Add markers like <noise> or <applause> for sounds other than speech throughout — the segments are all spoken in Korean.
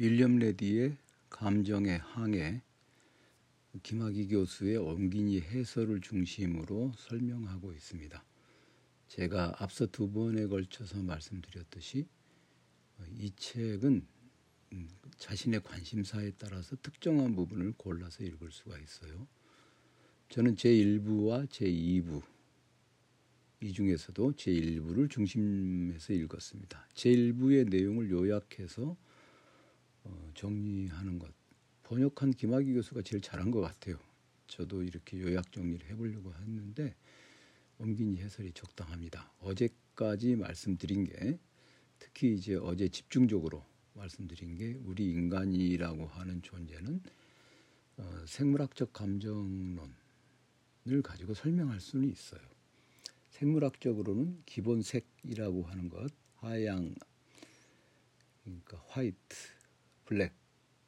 윌리엄 레디의 감정의 항해 김학의 교수의 엄기니 해설을 중심으로 설명하고 있습니다. 제가 앞서 두 번에 걸쳐서 말씀드렸듯이 이 책은 음, 자신의 관심사에 따라서 특정한 부분을 골라서 읽을 수가 있어요. 저는 제1부와 제2부 이 중에서도 제1부를 중심해서 읽었습니다. 제1부의 내용을 요약해서 어, 정리하는 것. 번역한 김학의 교수가 제일 잘한 것 같아요. 저도 이렇게 요약 정리를 해보려고 했는데 엄기니 해설이 적당합니다. 어제까지 말씀드린 게 특히 이제 어제 집중적으로 말씀드린 게 우리 인간이라고 하는 존재는 어, 생물학적 감정론을 가지고 설명할 수는 있어요. 생물학적으로는 기본색이라고 하는 것, 하양, 그러니까 white, black,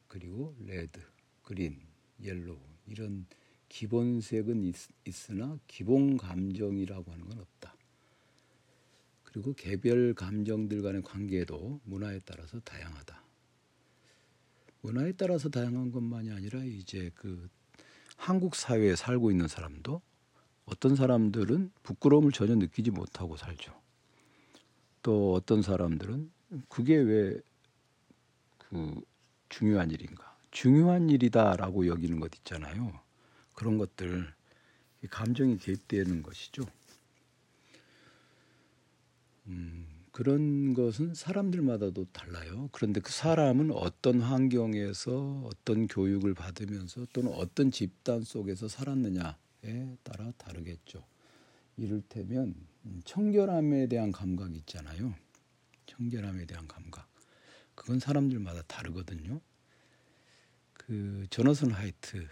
그리고 red, green, yellow 이런 기본색은 있, 있으나 기본 감정이라고 하는 건 없다. 그리고 개별 감정들 간의 관계도 문화에 따라서 다양하다. 문화에 따라서 다양한 것만이 아니라 이제 그 한국 사회에 살고 있는 사람도 어떤 사람들은 부끄러움을 전혀 느끼지 못하고 살죠. 또 어떤 사람들은 그게 왜 그 중요한 일인가? 중요한 일이다라고 여기는 것 있잖아요. 그런 것들 감정이 개입되는 것이죠. 음, 그런 것은 사람들마다도 달라요. 그런데 그 사람은 어떤 환경에서 어떤 교육을 받으면서 또는 어떤 집단 속에서 살았느냐 에 따라 다르겠죠. 이를테면 청결함에 대한 감각이 있잖아요. 청결함에 대한 감각. 그건 사람들마다 다르거든요. 그 조너선 하이트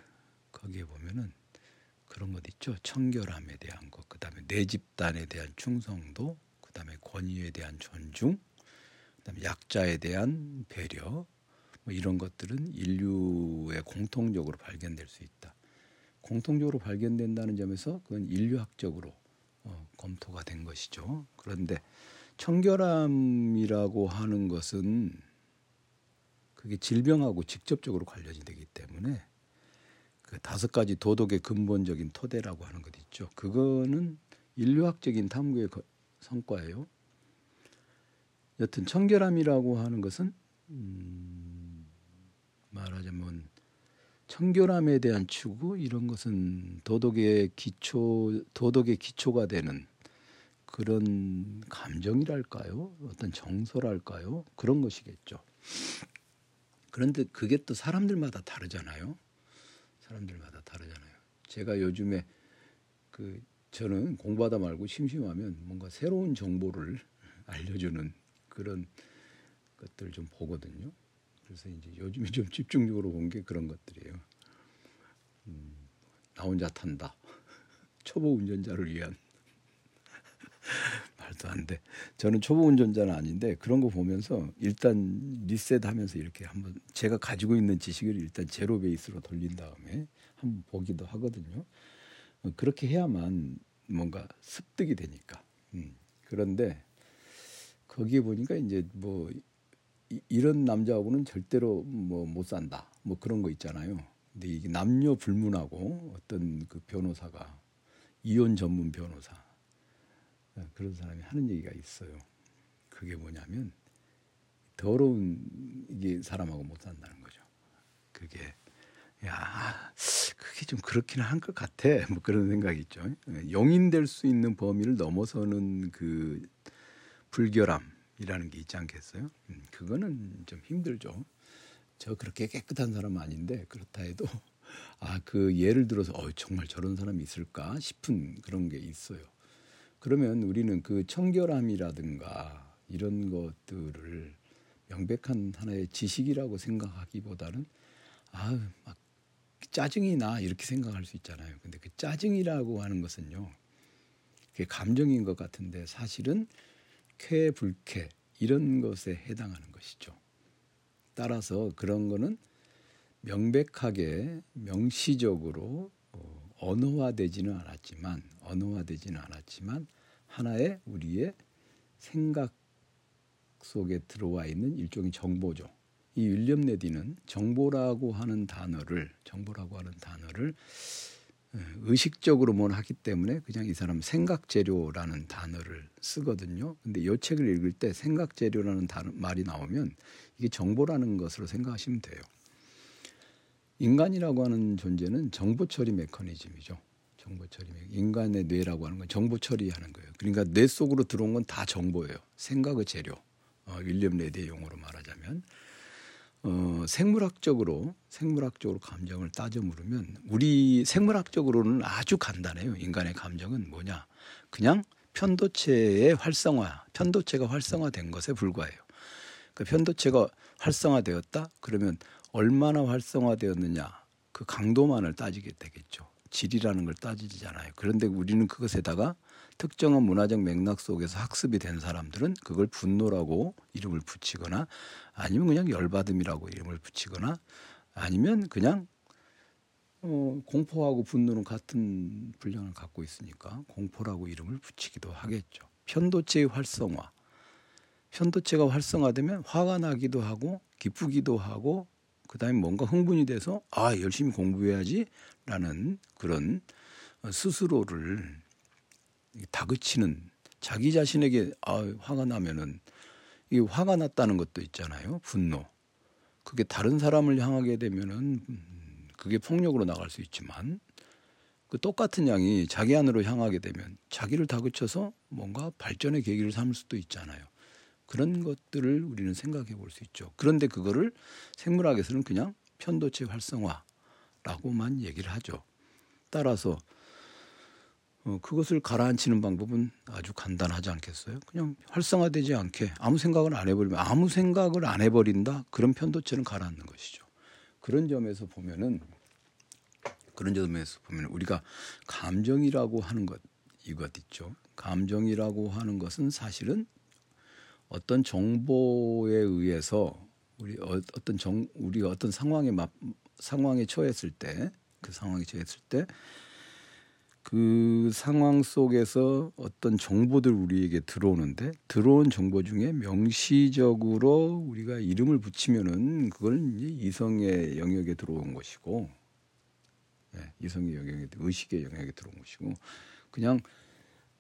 거기에 보면은 그런 것 있죠. 청결함에 대한 것, 그다음에 내 집단에 대한 충성도, 그다음에 권위에 대한 존중, 그다음에 약자에 대한 배려, 뭐 이런 것들은 인류에 공통적으로 발견될 수 있다. 공통적으로 발견된다는 점에서 그건 인류학적으로 어, 검토가 된 것이죠. 그런데 청결함이라고 하는 것은 그게 질병하고 직접적으로 관련이 되기 때문에 그 다섯 가지 도덕의 근본적인 토대라고 하는 것 있죠. 그거는 인류학적인 탐구의 성과예요. 여튼 청결함이라고 하는 것은 음, 말하자면 청결함에 대한 추구 이런 것은 도덕의 기초 도덕의 기초가 되는 그런 감정이랄까요? 어떤 정서랄까요? 그런 것이겠죠. 그런데 그게 또 사람들마다 다르잖아요. 사람들마다 다르잖아요. 제가 요즘에 그 저는 공부하다 말고 심심하면 뭔가 새로운 정보를 <laughs> 알려주는 그런 것들을 좀 보거든요. 그래서 이제 요즘에 좀 집중적으로 본 게 그런 것들이에요. 음, 나 혼자 탄다. <laughs> 초보 운전자를 위한 말도 안 돼. 저는 초보 운전자는 아닌데 그런 거 보면서 일단 리셋하면서 이렇게 한번 제가 가지고 있는 지식을 일단 제로 베이스로 돌린 다음에 한번 보기도 하거든요. 어, 그렇게 해야만 뭔가 습득이 되니까. 음. 그런데 거기에 보니까 이제 뭐 이런 남자하고는 절대로 뭐 못 산다. 뭐 그런 거 있잖아요. 근데 이게 남녀 불문하고 어떤 그 변호사가 이혼 전문 변호사 어, 그런 사람이 하는 얘기가 있어요. 그게 뭐냐면 더러운 이게 사람하고 못 산다는 거죠. 그게 야 그게 좀 그렇기는 한것 같아. <laughs> 뭐 그런 생각이 있죠. 용인될 수 있는 범위를 넘어서는 그 불결함 이라는 게 있지 않겠어요? 음, 그거는 좀 힘들죠. 저 그렇게 깨끗한 사람 아닌데 그렇다 해도 <laughs> 아 그 예를 들어서 어 정말 저런 사람이 있을까 싶은 그런 게 있어요. 그러면 우리는 그 청결함이라든가 이런 것들을 명백한 하나의 지식이라고 생각하기보다는 아막 짜증이 나 이렇게 생각할 수 있잖아요. 근데 그 짜증이라고 하는 것은요. 그게 감정인 것 같은데 사실은 쾌, 불쾌 이런 것에 해당하는 것이죠. 따라서 그런 거는 명백하게 명시적으로 어, 언어화되지는 않았지만 언어화되지는 않았지만 하나의 우리의 생각 속에 들어와 있는 일종의 정보죠. 이 윌리엄 레디는 정보라고 하는 단어를 정보라고 하는 단어를 예, 의식적으로만 하기 때문에 그냥 이 사람 생각 재료라는 단어를 쓰거든요. 근데 이 책을 읽을 때 생각 재료라는 말이 나오면 이게 정보라는 것으로 생각하시면 돼요. 인간이라고 하는 존재는 정보 처리 메커니즘이죠. 정보 처리 인간의 뇌라고 하는 건 정보 처리하는 거예요. 그러니까 뇌 속으로 들어온 건 다 정보예요. 생각의 재료. 어, 윌리엄 레디의 용어로 말하자면 어, 생물학적으로 생물학적으로 감정을 따져 물으면 우리 생물학적으로는 아주 간단해요. 인간의 감정은 뭐냐? 그냥 편도체의 활성화, 편도체가 활성화된 것에 불과해요. 그 편도체가 활성화되었다? 그러면 얼마나 활성화되었느냐? 그 강도만을 따지게 되겠죠. 질이라는 걸 따지잖아요. 그런데 우리는 그것에다가 특정한 문화적 맥락 속에서 학습이 된 사람들은 그걸 분노라고 이름을 붙이거나 아니면 그냥 열받음이라고 이름을 붙이거나 아니면 그냥 어, 공포하고 분노는 같은 분량을 갖고 있으니까 공포라고 이름을 붙이기도 하겠죠. 편도체의 활성화. 편도체가 활성화되면 화가 나기도 하고 기쁘기도 하고 그다음에 뭔가 흥분이 돼서 아 열심히 공부해야지라는 그런 스스로를 다그치는 자기 자신에게 아 화가 나면은 이 화가 났다는 것도 있잖아요. 분노. 그게 다른 사람을 향하게 되면은 음, 그게 폭력으로 나갈 수 있지만 그 똑같은 양이 자기 안으로 향하게 되면 자기를 다그쳐서 뭔가 발전의 계기를 삼을 수도 있잖아요. 그런 것들을 우리는 생각해 볼 수 있죠. 그런데 그거를 생물학에서는 그냥 편도체 활성화라고만 얘기를 하죠. 따라서 어, 그것을 가라앉히는 방법은 아주 간단하지 않겠어요? 그냥 활성화되지 않게 아무 생각을 안 해버리면 아무 생각을 안 해버린다 그런 편도체는 가라앉는 것이죠. 그런 점에서 보면은 그런 점에서 보면 우리가 감정이라고 하는 것 이것 있죠. 감정이라고 하는 것은 사실은 어떤 정보에 의해서 우리 어, 어떤 정 우리가 어떤 상황에 막 상황에 처했을 때 그 상황에 처했을 때 그 상황 속에서 어떤 정보들 우리에게 들어오는데 들어온 정보 중에 명시적으로 우리가 이름을 붙이면은 그걸 이제 이성의 영역에 들어온 것이고 네, 이성의 영역에 의식의 영역에 들어온 것이고 그냥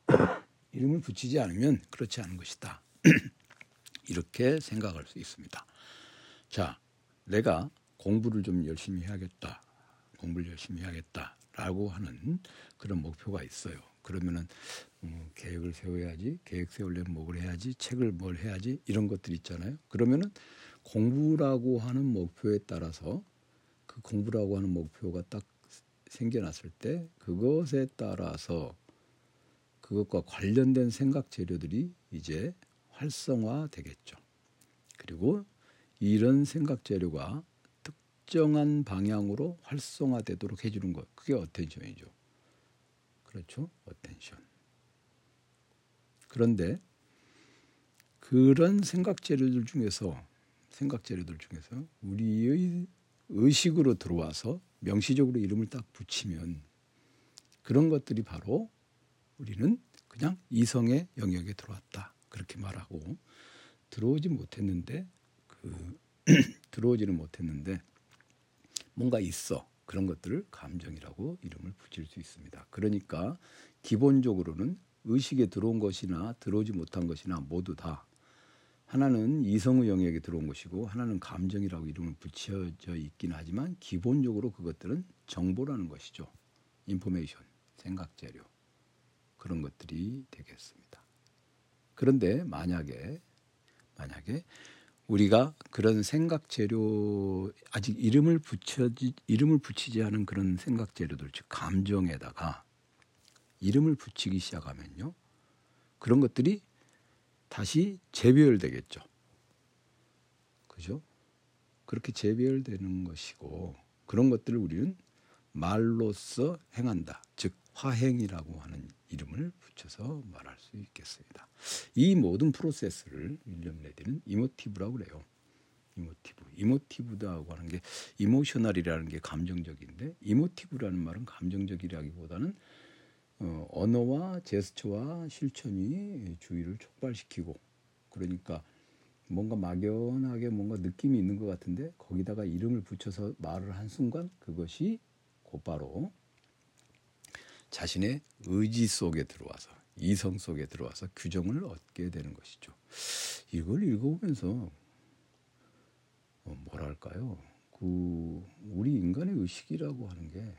<coughs> 이름을 붙이지 않으면 그렇지 않은 것이다. <coughs> 이렇게 생각할 수 있습니다. 자, 내가 공부를 좀 열심히 해야겠다. 공부를 열심히 해야겠다. 라고 하는 그런 목표가 있어요. 그러면은 음, 계획을 세워야지, 계획 세우려면 뭘 해야지, 책을 뭘 해야지 이런 것들 있잖아요. 그러면은 공부라고 하는 목표에 따라서 그 공부라고 하는 목표가 딱 생겨났을 때 그것에 따라서 그것과 관련된 생각 재료들이 이제 활성화 되겠죠. 그리고 이런 생각 재료가 특정한 방향으로 활성화되도록 해주는 것. 그게 attention이죠. 그렇죠? attention. 그런데 그런 생각 재료들 중에서 생각 재료들 중에서 우리의 의식으로 들어와서 명시적으로 이름을 딱 붙이면 그런 것들이 바로 우리는 그냥 이성의 영역에 들어왔다. 그렇게 말하고 들어오지 못했는데 그 <clears throat> 들어오지는 못했는데 뭔가 있어. 그런 것들을 감정이라고 이름을 붙일 수 있습니다. 그러니까 기본적으로는 의식에 들어온 것이나 들어오지 못한 것이나 모두 다 하나는 이성의 영역에 들어온 것이고 하나는 감정이라고 이름을 붙여져 있긴 하지만 기본적으로 그것들은 정보라는 것이죠. 인포메이션, 생각 재료 그런 것들이 되겠습니다. 그런데 만약에 만약에 우리가 그런 생각 재료 아직 이름을 붙여지 이름을 붙이지 않은 그런 생각 재료들 즉 감정에다가 이름을 붙이기 시작하면요 그런 것들이 다시 재배열되겠죠. 그죠? 그렇게 재배열되는 것이고 그런 것들을 우리는 말로써 행한다. 즉 화행이라고 하는 이름을 붙여서 말할 수 있겠습니다. 이 모든 프로세스를 윌리엄 레디는 emotive라고 그래요. emotive. emotive다고 하는 게 emotional이라는 게 감정적인데 emotive라는 말은 감정적이라기보다는 어, 언어와 제스처와 실천이 주의를 촉발시키고 그러니까 뭔가 막연하게 뭔가 느낌이 있는 것 같은데 거기다가 이름을 붙여서 말을 한 순간 그것이 곧바로 자신의 의지 속에 들어와서 이성 속에 들어와서 규정을 얻게 되는 것이죠. 이걸 읽어보면서 어, 뭐랄까요? 그 우리 인간의 의식이라고 하는 게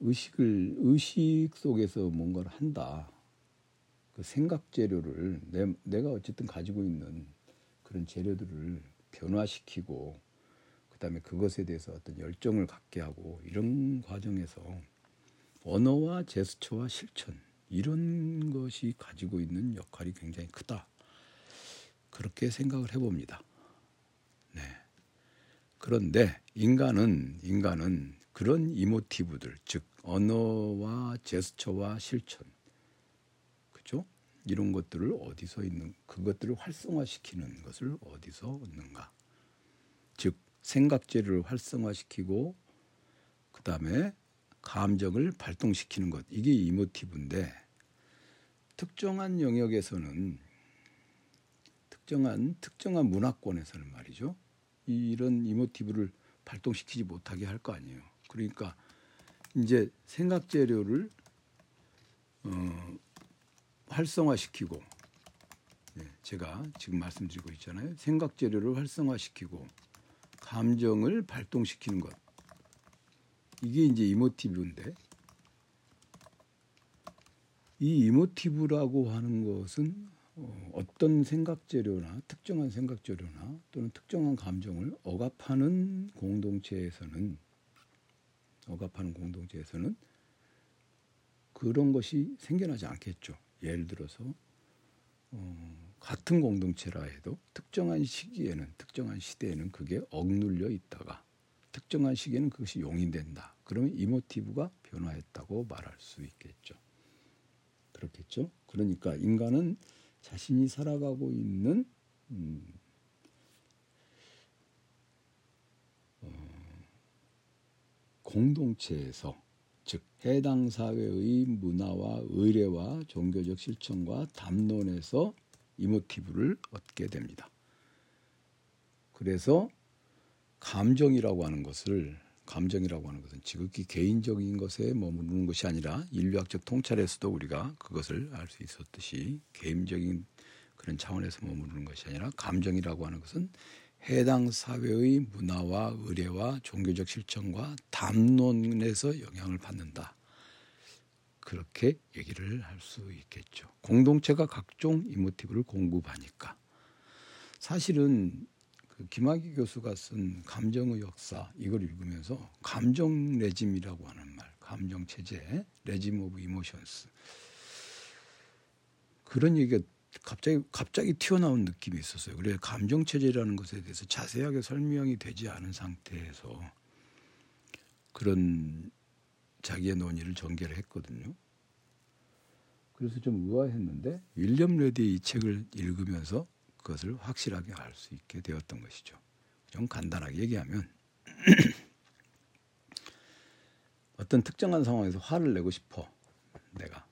의식을 의식 속에서 뭔가를 한다. 그 생각 재료를 내, 내가 어쨌든 가지고 있는 그런 재료들을 변화시키고 그다음에 그것에 대해서 어떤 열정을 갖게 하고 이런 과정에서 언어와 제스처와 실천 이런 것이 가지고 있는 역할이 굉장히 크다. 그렇게 생각을 해봅니다. 네. 그런데 인간은 인간은 그런 이모티브들 즉 언어와 제스처와 실천 그죠? 이런 것들을 어디서 있는 그것들을 활성화시키는 것을 어디서 얻는가? 즉 생각 재료를 활성화시키고 그다음에 감정을 발동시키는 것. 이게 이모티브인데 특정한 영역에서는 특정한 특정한 문화권에서는 말이죠. 이런 이모티브를 발동시키지 못하게 할 거 아니에요. 그러니까 이제 생각 재료를 어, 활성화시키고 네, 제가 지금 말씀드리고 있잖아요. 생각 재료를 활성화시키고 감정을 발동시키는 것 이게 이제 이모티브인데 이 이모티브라고 하는 것은 어, 어떤 생각 재료나 특정한 생각 재료나 또는 특정한 감정을 억압하는 공동체에서는 억압하는 공동체에서는 그런 것이 생겨나지 않겠죠. 예를 들어서 어, 같은 공동체라 해도 특정한 시기에는 특정한 시대에는 그게 억눌려 있다가 특정한 시기에는 그것이 용인된다. 그러면 이모티브가 변화했다고 말할 수 있겠죠. 그렇겠죠. 그러니까 인간은 자신이 살아가고 있는 음, 어, 공동체에서 즉 해당 사회의 문화와 의례와 종교적 실천과 담론에서 이모티브를 얻게 됩니다. 그래서 감정이라고 하는 것을 감정이라고 하는 것은 지극히 개인적인 것에 머무르는 것이 아니라 인류학적 통찰에서도 우리가 그것을 알 수 있었듯이 개인적인 그런 차원에서 머무르는 것이 아니라 감정이라고 하는 것은 해당 사회의 문화와 의례와 종교적 실천과 담론에서 영향을 받는다. 그렇게 얘기를 할 수 있겠죠. 공동체가 각종 emotive를 공급하니까. 사실은 그 김학이 교수가 쓴 감정의 역사 이걸 읽으면서 감정 regime이라고 하는 말, 감정 체제, regime of emotions 그런 얘기가 갑자기 갑자기 튀어나온 느낌이 있었어요. 그래 감정 체제라는 것에 대해서 자세하게 설명이 되지 않은 상태에서 그런 자기의 논의를 전개를 했거든요. 그래서 좀 의아했는데 윌리엄 레디의 이 책을 읽으면서 그것을 확실하게 알 수 있게 되었던 것이죠. 좀 간단하게 얘기하면 <clears throat> 어떤 특정한 상황에서 화를 내고 싶어 내가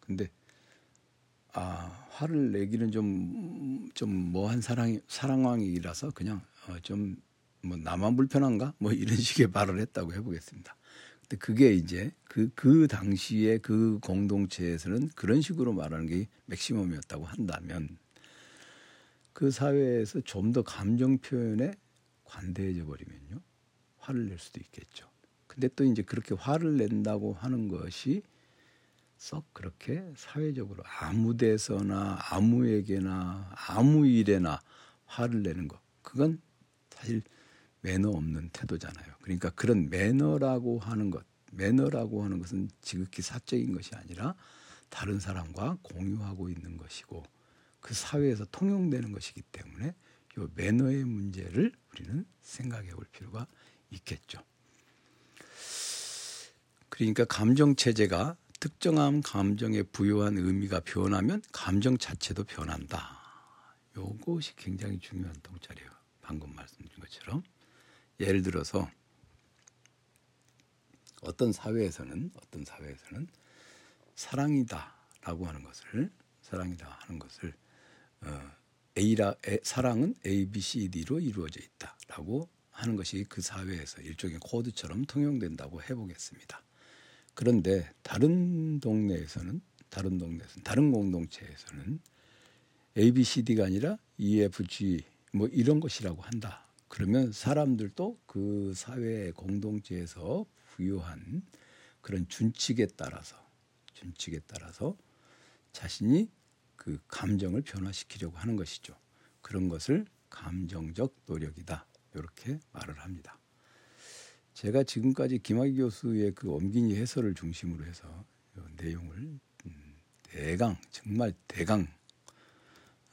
근데 아 화를 내기는 좀 좀 뭐한 사랑 사랑왕이라서 그냥 어, 좀뭐 나만 불편한가 뭐 이런 <laughs> 식의 말을 했다고 해보겠습니다. 근데 그게 이제 그그 그 당시에 그 공동체에서는 그런 식으로 말하는 게 맥시멈이었다고 한다면 그 사회에서 좀 더 감정 표현에 관대해져 버리면요. 화를 낼 수도 있겠죠. 근데 또 이제 그렇게 화를 낸다고 하는 것이 썩 그렇게 사회적으로 아무 데서나 아무에게나 아무 일에나 화를 내는 것 그건 사실 매너 없는 태도잖아요. 그러니까 그런 매너라고 하는 것, 매너라고 하는 것은 지극히 사적인 것이 아니라 다른 사람과 공유하고 있는 것이고 그 사회에서 통용되는 것이기 때문에 이 매너의 문제를 우리는 생각해 볼 필요가 있겠죠. 그러니까 감정 체제가 특정한 감정에 부여한 의미가 변하면 감정 자체도 변한다. 요것이 굉장히 중요한 통찰이에요. 방금 말씀드린 것처럼 예를 들어서 어떤 사회에서는 어떤 사회에서는 사랑이다라고 하는 것을 사랑이다 하는 것을 어, A라 사랑은 A, B, C, D로 이루어져 있다라고 하는 것이 그 사회에서 일종의 코드처럼 통용된다고 해보겠습니다. 그런데 다른 동네에서는 다른 동네에서는 다른 공동체에서는 A, B, C, D가 아니라 E, F, G 뭐 이런 것이라고 한다. 그러면 사람들도 그 사회 공동체에서 부여한 그런 준칙에 따라서 준칙에 따라서 자신이 그 감정을 변화시키려고 하는 것이죠. 그런 것을 감정적 노력이다. 이렇게 말을 합니다. 제가 지금까지 김학의 교수의 그 엄긴이 해설을 중심으로 해서 내용을 음, 대강 정말 대강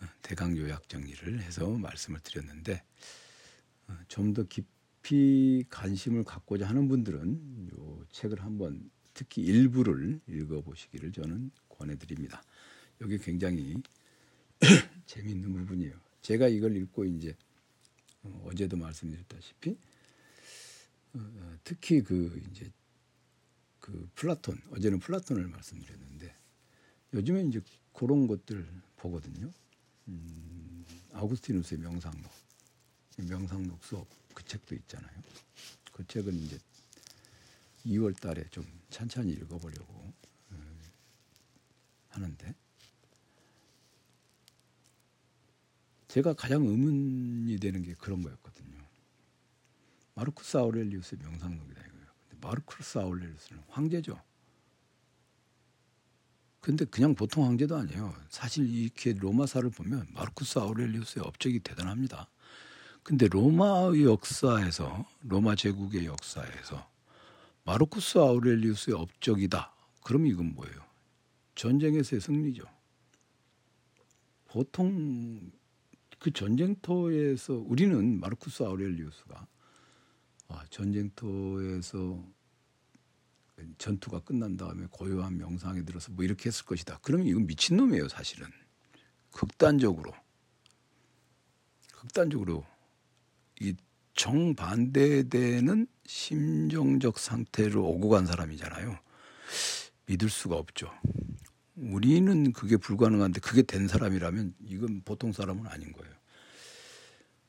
어, 대강 요약 정리를 해서 말씀을 드렸는데 어, 좀더 깊이 관심을 갖고자 하는 분들은 이 책을 한번 특히 일부를 읽어보시기를 저는 권해드립니다. 여기 굉장히 <coughs> 재미있는 부분이에요. 제가 이걸 읽고 이제 어, 어제도 말씀드렸다시피 어, 특히 그 이제 그 플라톤 어제는 플라톤을 말씀드렸는데 요즘에 이제 그런 것들 보거든요. 음, 아우구스티누스의 명상록, 명상록 수업 그 책도 있잖아요. 그 책은 이제 2월 달에 좀 천천히 읽어보려고 음, 하는데 제가 가장 의문이 되는 게 그런 거였거든요. 마르쿠스 아우렐리우스의 명상록이다 이거예요. 근데 마르쿠스 아우렐리우스는 황제죠. 근데 그냥 보통 황제도 아니에요. 사실 이렇게 로마사를 보면 마르쿠스 아우렐리우스의 업적이 대단합니다. 근데 로마의 역사에서 로마 제국의 역사에서 마르쿠스 아우렐리우스의 업적이다. 그럼 이건 뭐예요? 전쟁에서의 승리죠. 보통 그 전쟁터에서 우리는 마르쿠스 아우렐리우스가 아, 전쟁터에서 전투가 끝난 다음에 고요한 명상에 들어서 뭐 이렇게 했을 것이다. 그러면 이건 미친놈이에요, 사실은. 극단적으로. 극단적으로 이 정반대되는 심정적 상태로 오고 간 사람이잖아요. 믿을 수가 없죠. 우리는 그게 불가능한데 그게 된 사람이라면 이건 보통 사람은 아닌 거예요.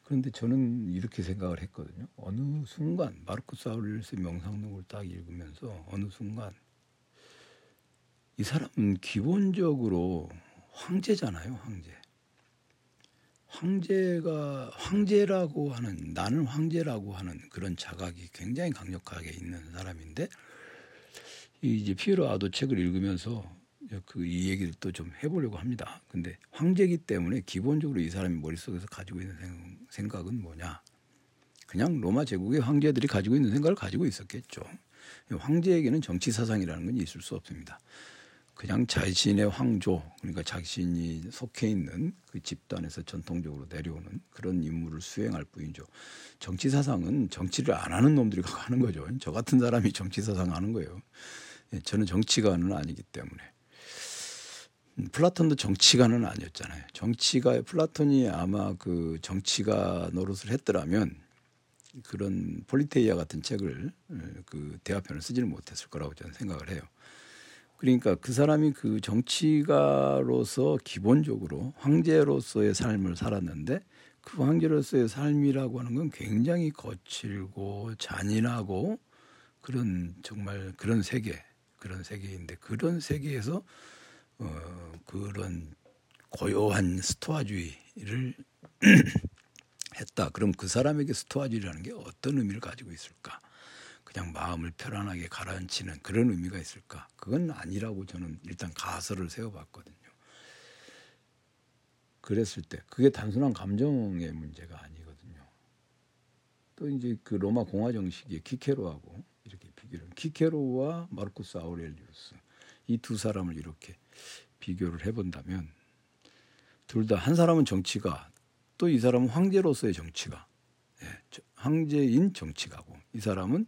그런데 저는 이렇게 생각을 했거든요. 어느 순간 마르쿠스 아우렐리스의 명상록을 딱 읽으면서 어느 순간 이 사람은 기본적으로 황제잖아요, 황제. 황제가 황제라고 하는 나는 황제라고 하는 그런 자각이 굉장히 강력하게 있는 사람인데 이제 피에로 아도 책을 읽으면서 그이 얘기를 또 좀 해보려고 합니다. 근데 황제기 때문에 기본적으로 이 사람이 머릿속에서 가지고 있는 생각은 뭐냐? 그냥 로마 제국의 황제들이 가지고 있는 생각을 가지고 있었겠죠. 황제에게는 정치 사상이라는 건 있을 수 없습니다. 그냥 자신의 황조, 그러니까 자신이 속해 있는 그 집단에서 전통적으로 내려오는 그런 임무를 수행할 뿐이죠. 정치 사상은 정치를 안 하는 놈들이 하는 거죠. 저 같은 사람이 정치 사상 하는 거예요. 예, 저는 정치가는 아니기 때문에. 플라톤도 정치가는 아니었잖아요. 정치가 플라톤이 아마 그 정치가 노릇을 했더라면 그런 폴리테이아 같은 책을 그 대화편을 쓰지는 못했을 거라고 저는 생각을 해요. 그러니까 그 사람이 그 정치가로서 기본적으로 황제로서의 삶을 살았는데 그 황제로서의 삶이라고 하는 건 굉장히 거칠고 잔인하고 그런 정말 그런 세계 그런 세계인데 그런 세계에서 어, 그런 고요한 스토아주의를 <clears throat> 했다. 그럼 그 사람에게 스토아주의라는 게 어떤 의미를 가지고 있을까? 그냥 마음을 편안하게 가라앉히는 그런 의미가 있을까? 그건 아니라고 저는 일단 가설을 세워봤거든요. 그랬을 때 그게 단순한 감정의 문제가 아니거든요. 또 이제 그 로마 공화 정식의 키케로하고 이렇게 비교를 키케로와 마르쿠스 아우렐리우스 이 두 사람을 이렇게 비교를 해본다면 둘 다 한 사람은 정치가 또 이 사람은 황제로서의 정치가 예, 황제인 정치가고 이 사람은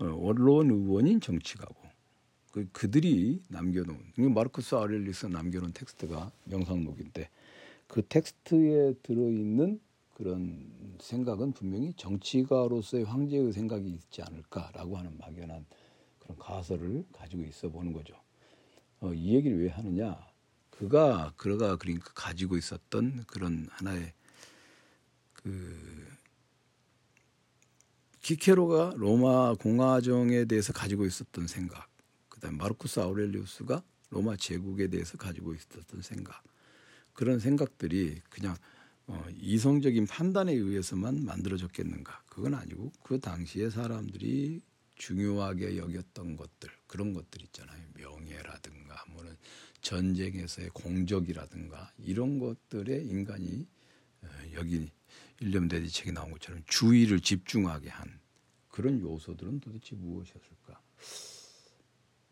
어, 원로원 의원인 정치가고 그, 그들이 남겨놓은 마르쿠스 아우렐리우스 남겨놓은 텍스트가 명상록인데 그 텍스트에 들어있는 그런 생각은 분명히 정치가로서의 황제의 생각이 있지 않을까라고 하는 막연한 그런 가설을 가지고 있어 보는 거죠. 어, 이 얘기를 왜 하느냐? 그가 그가 그러니까 가지고 있었던 그런 하나의 그 키케로가 로마 공화정에 대해서 가지고 있었던 생각, 그다음 마르쿠스 아우렐리우스가 로마 제국에 대해서 가지고 있었던 생각, 그런 생각들이 그냥 어, 이성적인 판단에 의해서만 만들어졌겠는가? 그건 아니고 그 당시에 사람들이 중요하게 여겼던 것들 그런 것들 있잖아요. 명예라든가 뭐는 전쟁에서의 공적이라든가 이런 것들에 인간이 어, 여기 일념 대디 책에 나온 것처럼 주의를 집중하게 한 그런 요소들은 도대체 무엇이었을까?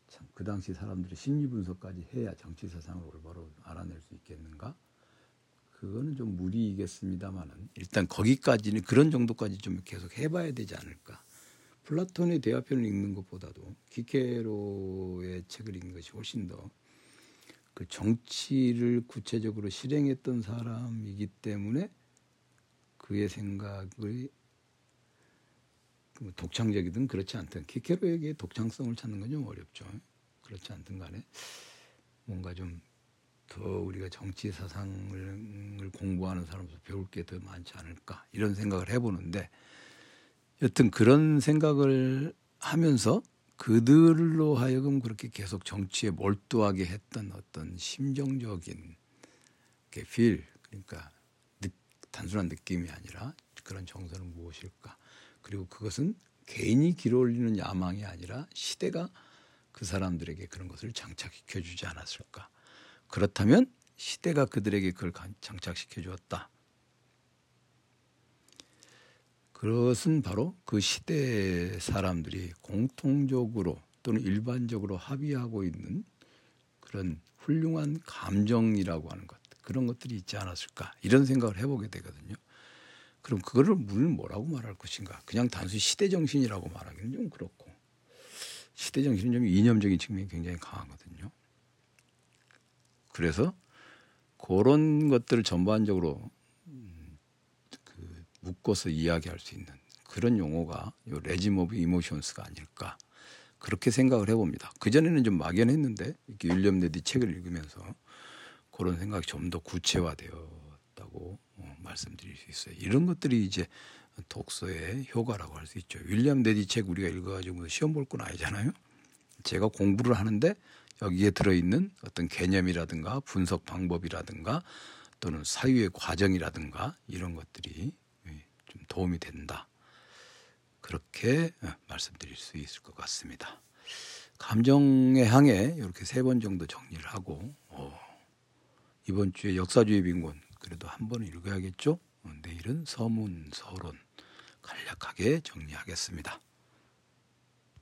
참 그 당시 사람들이 심리 분석까지 해야 정치 세상을 올바로 알아낼 수 있겠는가? 그거는 좀 무리이겠습니다만은 일단 거기까지는 그런 정도까지 좀 계속 해봐야 되지 않을까? 플라톤의 대화편을 읽는 것보다도 기케로의 책을 읽는 것이 훨씬 더 그 정치를 구체적으로 실행했던 사람이기 때문에 그의 생각을 뭐 독창적이든 그렇지 않든 키케로에게 독창성을 찾는 건 좀 어렵죠. 그렇지 않든 간에 뭔가 좀 더 우리가 정치 사상을 공부하는 사람으로서 배울 게 더 많지 않을까 이런 생각을 해보는데 여튼 그런 생각을 하면서 그들로 하여금 그렇게 계속 정치에 몰두하게 했던 어떤 심정적인 필 그러니까 단순한 느낌이 아니라 그런 정서는 무엇일까? 그리고 그것은 개인이 길어올리는 야망이 아니라 시대가 그 사람들에게 그런 것을 장착시켜 주지 않았을까? 그렇다면 시대가 그들에게 그걸 장착시켜 주었다. 그것은 바로 그 시대 사람들이 공통적으로 또는 일반적으로 합의하고 있는 그런 훌륭한 감정이라고 하는 것. 그런 것들이 있지 않았을까 이런 생각을 해보게 되거든요. 그럼 그거를 물 뭐라고 말할 것인가? 그냥 단순히 시대 정신이라고 말하기는 좀 그렇고 시대 정신은 좀 이념적인 측면이 굉장히 강하거든요. 그래서 그런 것들을 전반적으로 묶어서 이야기할 수 있는 그런 용어가 요 regime of emotions가 아닐까 그렇게 생각을 해봅니다. 그 전에는 좀 막연했는데 이렇게 윌리엄 레디 책을 읽으면서 그런 생각이 좀 더 구체화되었다고 어, 말씀드릴 수 있어요. 이런 것들이 이제 독서의 효과라고 할 수 있죠. 윌리엄 레디 책 우리가 읽어가지고 시험 볼 건 아니잖아요. 제가 공부를 하는데 여기에 들어있는 어떤 개념이라든가 분석 방법이라든가 또는 사유의 과정이라든가 이런 것들이 예, 좀 도움이 된다. 그렇게 어, 말씀드릴 수 있을 것 같습니다. 감정의 항에 이렇게 세 번 정도 정리를 하고 어, 이번 주에 역사주의 빈곤 그래도 한번 읽어야겠죠. 어, 내일은 서문 서론 간략하게 정리하겠습니다.